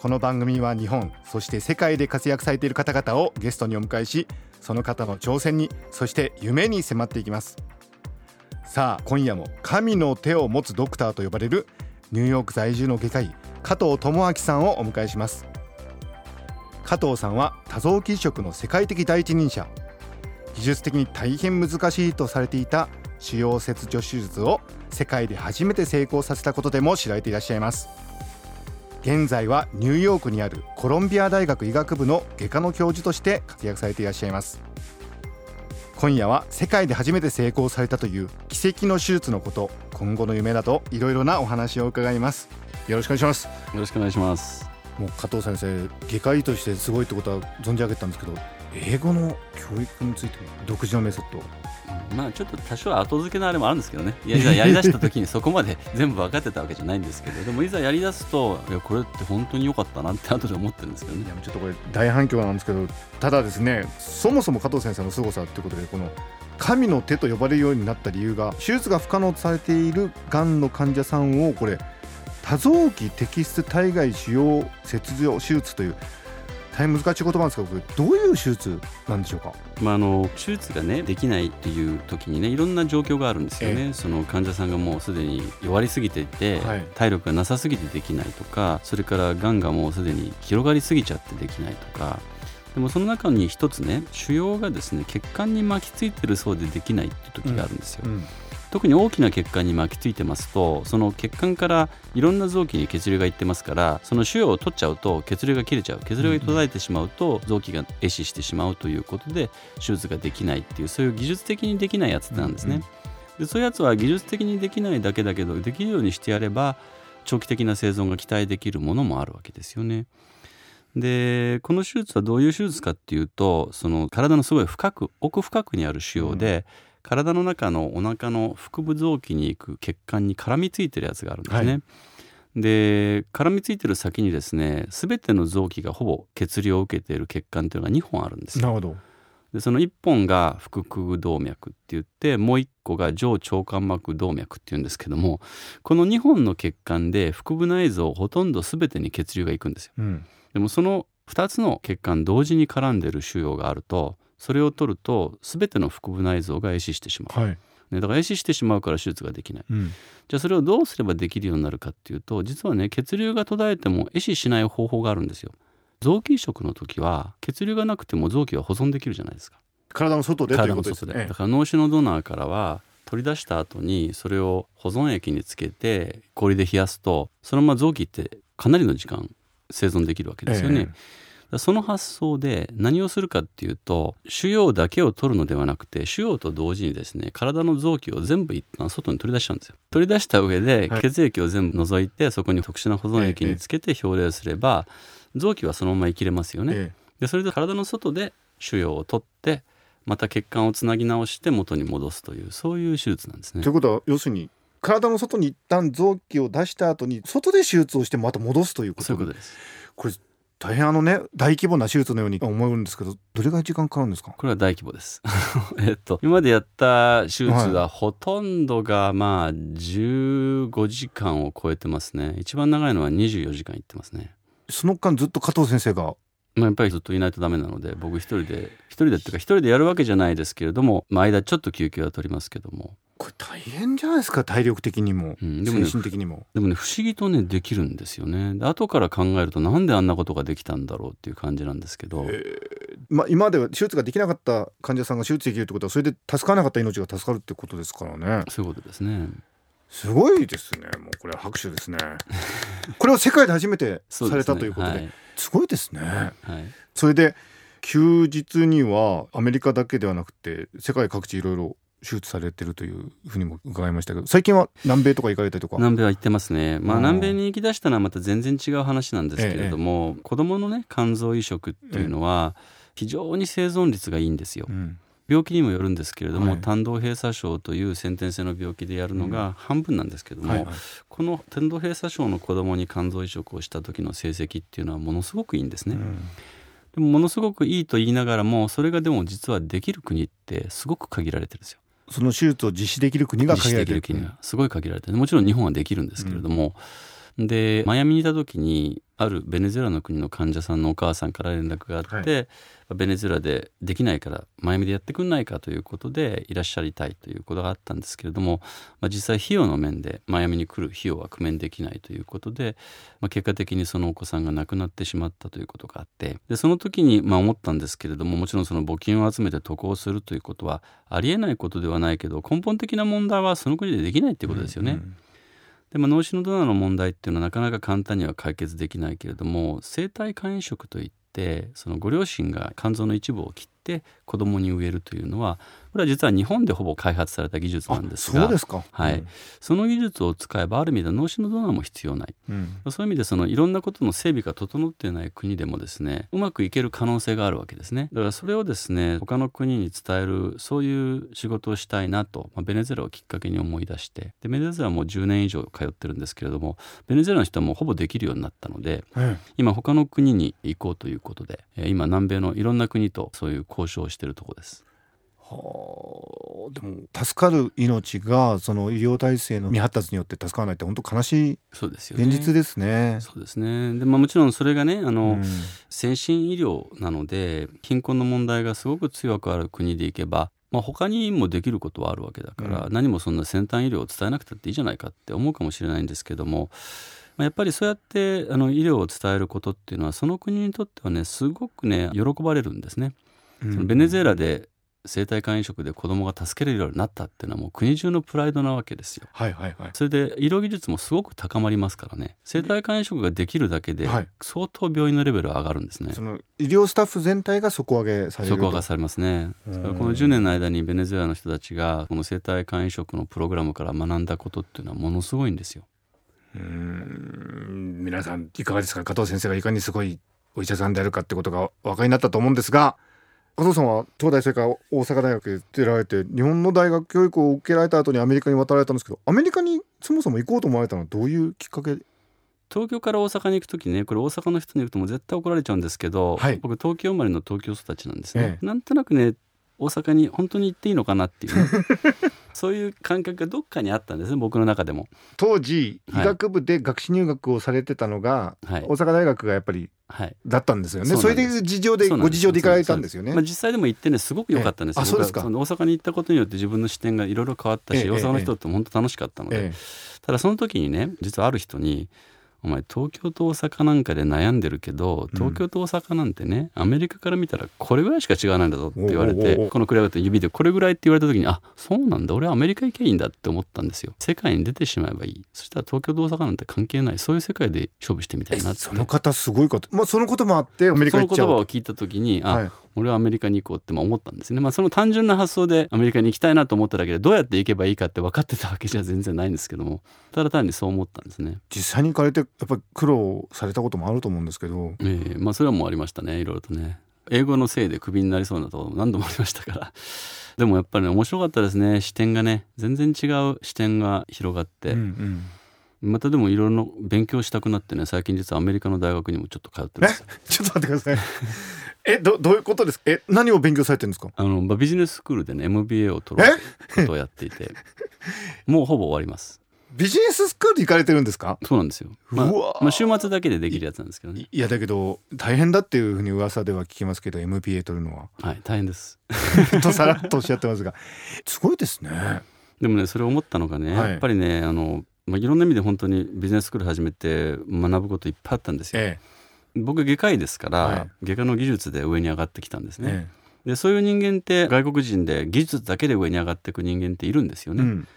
この番組は日本そして世界で活躍されている方々をゲストにお迎えしその方の挑戦にそして夢に迫っていきます。さあ今夜も神の手を持つドクターと呼ばれるニューヨーク在住の外科医加藤智明さんをお迎えします。加藤さんは多臓器移植の世界的第一人者。技術的に大変難しいとされていた腫瘍切除手術を世界で初めて成功させたことでも知られていらっしゃいます。現在はニューヨークにあるコロンビア大学医学部の外科の教授として活躍されていらっしゃいます。今夜は世界で初めて成功されたという奇跡の手術のこと今後の夢などいろいろなお話を伺います。よろしくお願いします。よろしくお願いします。もう加藤先生外科医としてすごいってことは存じ上げたんですけど英語の教育について独自のメソッドまあちょっと多少後付けのあれもあるんですけどね。いざやりだした時にそこまで全部分かってたわけじゃないんですけどでもいざやりだすといやこれって本当に良かったなって後で思ってるんですけどね。いやちょっとこれ大反響なんですけどただですねそもそも加藤先生の凄さってことでこの神の手と呼ばれるようになった理由が手術が不可能とされているがんの患者さんをこれ多臓器摘出体外腫瘍切除手術という大変難しい言葉なんですけどこれどういう手術なんでしょうか、まあ、あの手術がねできないっていう時にねいろんな状況があるんですよね、ええ、その患者さんがもうすでに弱りすぎていて、はい、体力がなさすぎてできないとかそれからがんがもうすでに広がりすぎちゃってできないとか。でもその中に一つね腫瘍がですね血管に巻きついてるそうでできないっていう時があるんですよ。うんうん特に大きな血管に巻きついてますとその血管からいろんな臓器に血流がいってますからその腫瘍を取っちゃうと血流が切れちゃう血流が途絶えてしまうと臓器が壊死してしまうということで手術ができないっていうそういう技術的にできないやつなんですね。でそういうやつは技術的にできないだけだけどできるようにしてやれば長期的な生存が期待できるものもあるわけですよね。でこの手術はどういう手術かっていうとその体のすごい深く奥深くにある腫瘍で、うん体の中のお腹の腹部臓器に行く血管に絡みついてるやつがあるんですね。はい、で絡みついてる先にですね全ての臓器がほぼ血流を受けている血管というのが2本あるんですなるほどでその1本が腹腔動脈って言ってもう1個が上腸間膜動脈っていうんですけどもこの2本の血管で腹部内臓ほとんど全てに血流が行くんですよ。うん、でもその2つの血管同時に絡んでる腫瘍があるとそれを取ると全ての腹部内臓が壊死してしまう、はい、ね、だから壊死してしまうから手術ができない、うん、じゃあそれをどうすればできるようになるかっていうと実はね血流が途絶えても壊死しない方法があるんですよ。臓器移植の時は血流がなくても臓器は保存できるじゃないですか。体の外で体の外で、だから脳死のドナーからは取り出した後にそれを保存液につけて氷で冷やすとそのまま臓器ってかなりの時間生存できるわけですよね、ええその発想で何をするかっていうと腫瘍だけを取るのではなくて腫瘍と同時にですね体の臓器を全部一旦外に取り出しちゃうんですよ。取り出した上で血液を全部除いてそこに特殊な保存液につけて表例すれば臓器はそのまま生きれますよね。でそれで体の外で腫瘍を取ってまた血管をつなぎ直して元に戻すというそういう手術なんですね。ということは要するに体の外に一旦臓器を出した後に外で手術をしてまた戻すということそういうことです。これ大変あのね大規模な手術のように思うんですけどどれぐらい時間かかるんですか？これは大規模です。えっと今までやった手術はほとんどがまあ15時間を超えてますね。一番長いのは24時間いってますね。その間ずっと加藤先生がまあ、やっぱりずっといないとダメなので僕一人で一人でっていうか一人でやるわけじゃないですけれども、まあ、間ちょっと休憩は取りますけども。これ大変じゃないですか体力的にも、うん、でもね、精神的にも。でもね不思議とねできるんですよね。後から考えるとなんであんなことができたんだろうっていう感じなんですけど、まあ、今までは手術ができなかった患者さんが手術できるってことはそれで助からなかった命が助かるってことですからね。そういうことですねすごいですね。もうこれは拍手ですね。これは世界で初めてされたということで、ね。はい、すごいですね、はい、それで休日にはアメリカだけではなくて世界各地いろいろ手術されてるというふうにも伺いましたけど最近は南米とか行かれたりとか？南米は行ってますね、まあ、南米に行きだしたのはまた全然違う話なんですけれども、ええ、子どものね肝臓移植っていうのは非常に生存率がいいんですよ。うん病気にもよるんですけれども、はい、胆道閉鎖症という先天性の病気でやるのが半分なんですけども、うんはいはい、この胆道閉鎖症の子どもに肝臓移植をした時の成績っていうのはものすごくいいんですね。うん。でもものすごくいいと言いながらもそれがでも実はできる国ってすごく限られてるんですよ。その手術を実施できる国が限られてる国がすごい限られてる。もちろん日本はできるんですけれども、うん、でマイアミにいた時にあるベネズエラの国の患者さんのお母さんから連絡があって、はいベネズエラでできないからマイアミでやってくんないかということでいらっしゃりたいということがあったんですけれども、まあ、実際費用の面でマイアミに来る費用は工面できないということで、まあ、結果的にそのお子さんが亡くなってしまったということがあってでその時にまあ思ったんですけれどももちろんその募金を集めて渡航するということはありえないことではないけど根本的な問題はその国でできないっていうことですよね。うんうんでまあ脳死のドナーの問題っていうのはなかなか簡単には解決できないけれども生体肝移植といってそのご両親が肝臓の一部を切って子供に植えるというのはこれは実は日本でほぼ開発された技術なんですがそうですか、はい、うん、その技術を使えばある意味で脳死のドナーも必要ない、うん、そういう意味でそのいろんなことの整備が整っていない国でもですねうまくいける可能性があるわけですね。だからそれをですね他の国に伝えるそういう仕事をしたいなと、まあ、ベネズエラをきっかけに思い出してでベネズエラも10年以上通ってるんですけれどもベネズエラの人はもうほぼできるようになったので、うん、今他の国に行こうということで今南米のいろんな国とそういう交渉をしているところです。はあ、でも助かる命がその医療体制の未発達によって助からないって本当悲しい現実ですね。そうですねで、まあ、もちろんそれがねあの、うん、先進医療なので貧困の問題がすごく強くある国でいけばまあ、他にもできることはあるわけだから、うん、何もそんな先端医療を伝えなくたっていいじゃないかって思うかもしれないんですけどもやっぱりそうやってあの医療を伝えることっていうのはその国にとってはねすごくね喜ばれるんですね。そのベネズエラで生体肝移植で子供が助けれるようになったっていうのはもう国中のプライドなわけですよ。はいはいはい。それで医療技術もすごく高まりますからね。生体肝移植ができるだけで相当病院のレベルは上がるんですね。その医療スタッフ全体が底上げされる。底上げされますね。この10年の間にベネズエラの人たちがこの生体肝移植のプログラムから学んだことっていうのはものすごいんですよ。うん皆さんいかがですか？加藤先生がいかにすごいお医者さんであるかってことがお分かりになったと思うんですが加藤さんは東大それから大阪大学で出られて日本の大学教育を受けられた後にアメリカに渡られたんですけどアメリカにそもそも行こうと思われたのはどういうきっかけ？東京から大阪に行く時ねこれ大阪の人に言うともう絶対怒られちゃうんですけど、はい、僕東京生まれの東京育ちなんですね、ええ、なんとなくね大阪に本当に行っていいのかなっていう、ね、そういう感覚がどっかにあったんですね僕の中でも。当時医学部で学士入学をされてたのが、はい、大阪大学がやっぱりはい、だったんですよね。それで事情でご事情で行かれたんですよね。まあ実際でも行ってねすごく良かったんですよ。ええ、そうですか。大阪に行ったことによって自分の視点がいろいろ変わったし、え、大阪の人って本当楽しかったので、ただその時にね実はある人にお前東京と大阪なんかで悩んでるけど東京と大阪なんてね、うん、アメリカから見たらこれぐらいしか違わないんだぞって言われてこの比べて指でこれぐらいって言われた時にあそうなんだ俺はアメリカ行けばいいんだって思ったんですよ。世界に出てしまえばいい。そしたら東京と大阪なんて関係ない。そういう世界で勝負してみたいなって。その方すごいこと。まあそのこともあってアメリカ行っちゃう。その言葉を聞いた時にあ、はい、俺はアメリカに行こうって思ったんですね、まあ、その単純な発想でアメリカに行きたいなと思っただけでどうやって行けばいいかって分かってたわけじゃ全然ないんですけども。ただ単にそう思ったんですね。実際に行かれてやっぱり苦労されたこともあると思うんですけど。ええー、まあそれはもうありましたね。いろいろとね。英語のせいでクビになりそうなところも何度もありましたから。でもやっぱりね面白かったですね。視点がね全然違う視点が広がって、うんうん。またでもいろいろ勉強したくなってね最近実はアメリカの大学にもちょっと通ってます。ちょっと待ってください。えどどういうことですか？え何を勉強されてるんですか？あの、まあ、ビジネススクールでね MBA を取ろうということをやっていて。もうほぼ終わりますビジネススクール行かれてるんですか？そうなんですよ、まあ、まあ、週末だけでできるやつなんですけどね。いやだけど大変だっていうふうに噂では聞きますけど MBA 取るのは。はい大変です。とさらっとおっしゃってますが。すごいですね。でもねそれを思ったのがね、はい、やっぱりねあの、まあ、いろんな意味で本当にビジネススクール始めて学ぶこといっぱいあったんですよ、ええ。僕外科医ですから、はい、外科の技術で上に上がってきたんですね、でそういう人間って外国人で技術だけで上に上がっていく人間っているんですよね、うん、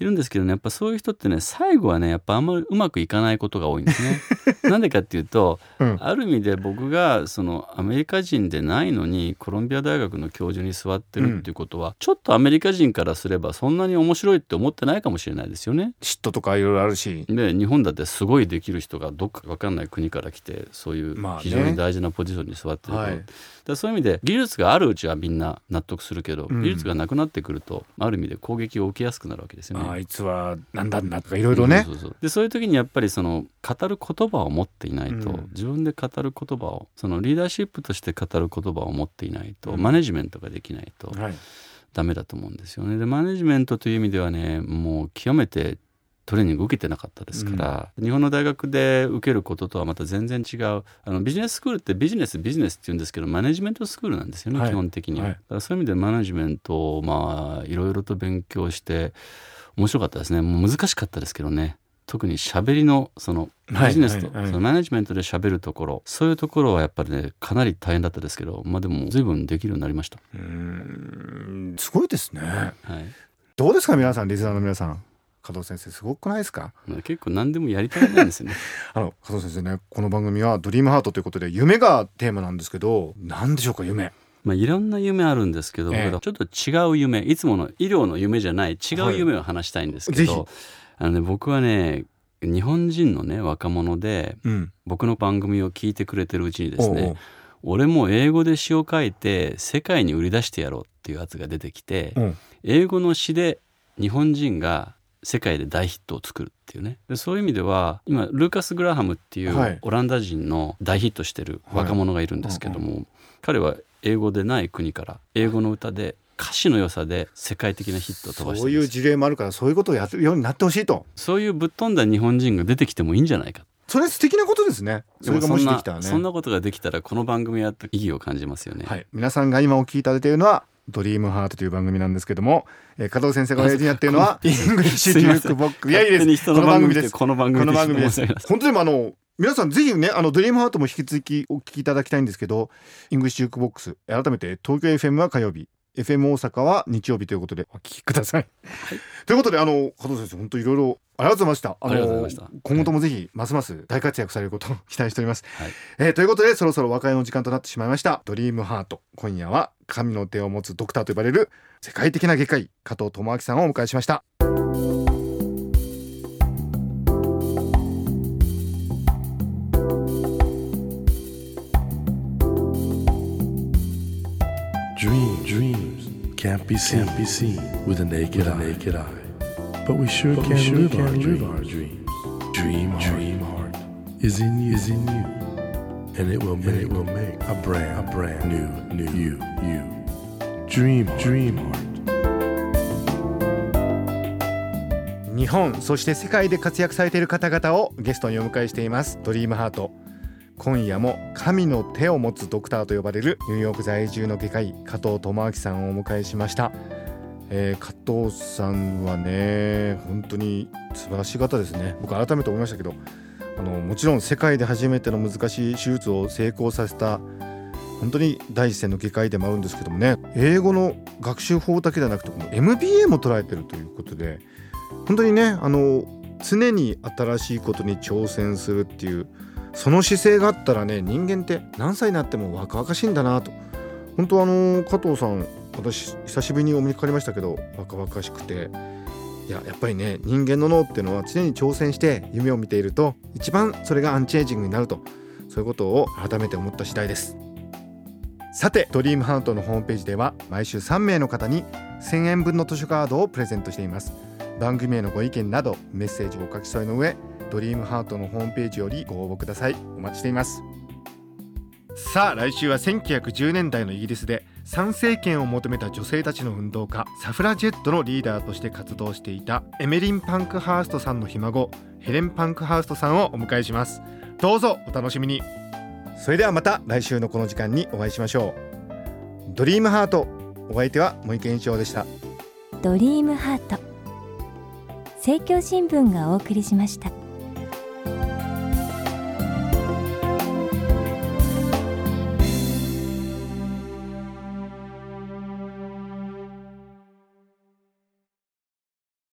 いるんですけどねやっぱそういう人ってね最後はねやっぱあんまりうまくいかないことが多いんですね。なんでかっていうと、うん、ある意味で僕がそのアメリカ人でないのにコロンビア大学の教授に座ってるっていうことは、うん、ちょっとアメリカ人からすればそんなに面白いって思ってないかもしれないですよね。嫉妬とかいろいろあるし。で日本だってすごいできる人がどっか分かんない国から来てそういう非常に大事なポジションに座ってる、まあねはい、そういう意味で技術があるうちはみんな納得するけど、うん、技術がなくなってくるとある意味で攻撃を受けやすくなるわけですよね。あいつは何だんだとかいろいろね。そうそうでそういう時にやっぱりその語る言葉を持っていないと、うん、自分で語る言葉をそのリーダーシップとして語る言葉を持っていないと、うん、マネジメントができないと。はい。ダメだと思うんですよね。でマネジメントという意味ではねもう極めてトレーニング受けてなかったですから、うん、日本の大学で受けることとはまた全然違うあのビジネススクールってビジネスビジネスって言うんですけどマネジメントスクールなんですよね、はい、基本的には、はい、だからそういう意味でマネジメントをまあいろいろと勉強して面白かったですね。もう難しかったですけどね。特に喋りのそのビジネスと、そのマネジメントで喋るところそういうところはやっぱりねかなり大変だったですけどまあでも随分できるようになりました。うんすごいですね、はい、どうですか皆さんリスナーの皆さん加藤先生すごくないですか？結構何でもやりたいなんですよね。あの加藤先生ねこの番組はドリームハートということで夢がテーマなんですけど何でしょうか夢まあ、いろんな夢あるんですけど、ええ、ちょっと違う夢いつもの医療の夢じゃない違う夢を話したいんですけど、はい、あのね、僕はね日本人のね若者で、うん、僕の番組を聞いてくれてるうちにですねおうおう。俺も英語で詩を書いて世界に売り出してやろうっていうやつが出てきて、うん、英語の詩で日本人が世界で大ヒットを作るっていうね。でそういう意味では今ルーカス・グラハムっていうオランダ人の大ヒットしてる若者がいるんですけども、はいうんうん、彼は英語でない国から英語の歌で歌詞の良さで世界的なヒットを飛ばしてそういう事例もあるからそういうことをやるようになってほしいとそういうぶっ飛んだ日本人が出てきてもいいんじゃないかそれ素敵なことですね。それがもしできたらね。そんなことができたらこの番組やった意義を感じますよね。はい。皆さんが今お聞きいただいているのはドリームハートという番組なんですけども、えー、加藤先生が親父にやってるのはイングリッシュジュークボックス。いやいいです。この番組です。この番組この番組です。本当にもあの皆さんぜひねあのドリームハートも引き続きお聞きいただきたいんですけど、イングリッシュジュークボックス改めて東京 FM は火曜日、FM 大阪は日曜日ということでお聞きください。はい、ということであの加藤先生本当いろいろありがとうございました。あの今後ともぜひますます大活躍されることを 期待しております。はい、えー、ということでそろそろ和解の時間となってしまいました。ドリームハート今夜は神の手を持つドクターと呼ばれる世界的な外科医加藤智明さんをお迎えしました。Can't be seen, can't be seen with a naked, with a naked eye. eye. But we sure but can, we sure live, can our live our dreams. Dream, dream heart is in you, is in you, and it will make, it will make a brand, a brand new, new you, you. Dream, dream heart. 日本そして世界で活躍されている方々をゲストにお迎えしていますドリームハート今夜も神の手を持つドクターと呼ばれるニューヨーク在住の外科医加藤智明さんをお迎えしました、えー、加藤さんはね本当に素晴らしい方ですね。僕改めて思いましたけどあのもちろん世界で初めての難しい手術を成功させた本当に第一線の外科医でもあるんですけどもね英語の学習法だけではなくてこの MBA も捉えてるということで本当にねあの常に新しいことに挑戦するっていうその姿勢があったらね人間って何歳になっても若々しいんだなと。本当あの加藤さん私久しぶりにお目にかかりましたけど若々しくて。いややっぱりね人間の脳っていうのは常に挑戦して夢を見ていると一番それがアンチエイジングになると。そういうことを改めて思った次第です。さてドリームハートのホームページでは毎週3名の方に1000円分の図書カードをプレゼントしています。番組へのご意見などメッセージをお書き添えの上ドリームハートのホームページよりご応募ください。お待ちしています。さあ来週は1910年代のイギリスで参政権を求めた女性たちの運動家サフラジェットのリーダーとして活動していたエメリン・パンクハーストさんのひ孫ヘレン・パンクハーストさんをお迎えします。どうぞお楽しみに。それではまた来週のこの時間にお会いしましょう。ドリームハートお相手は森健一郎でした。ドリームハート。政教新聞がお送りしました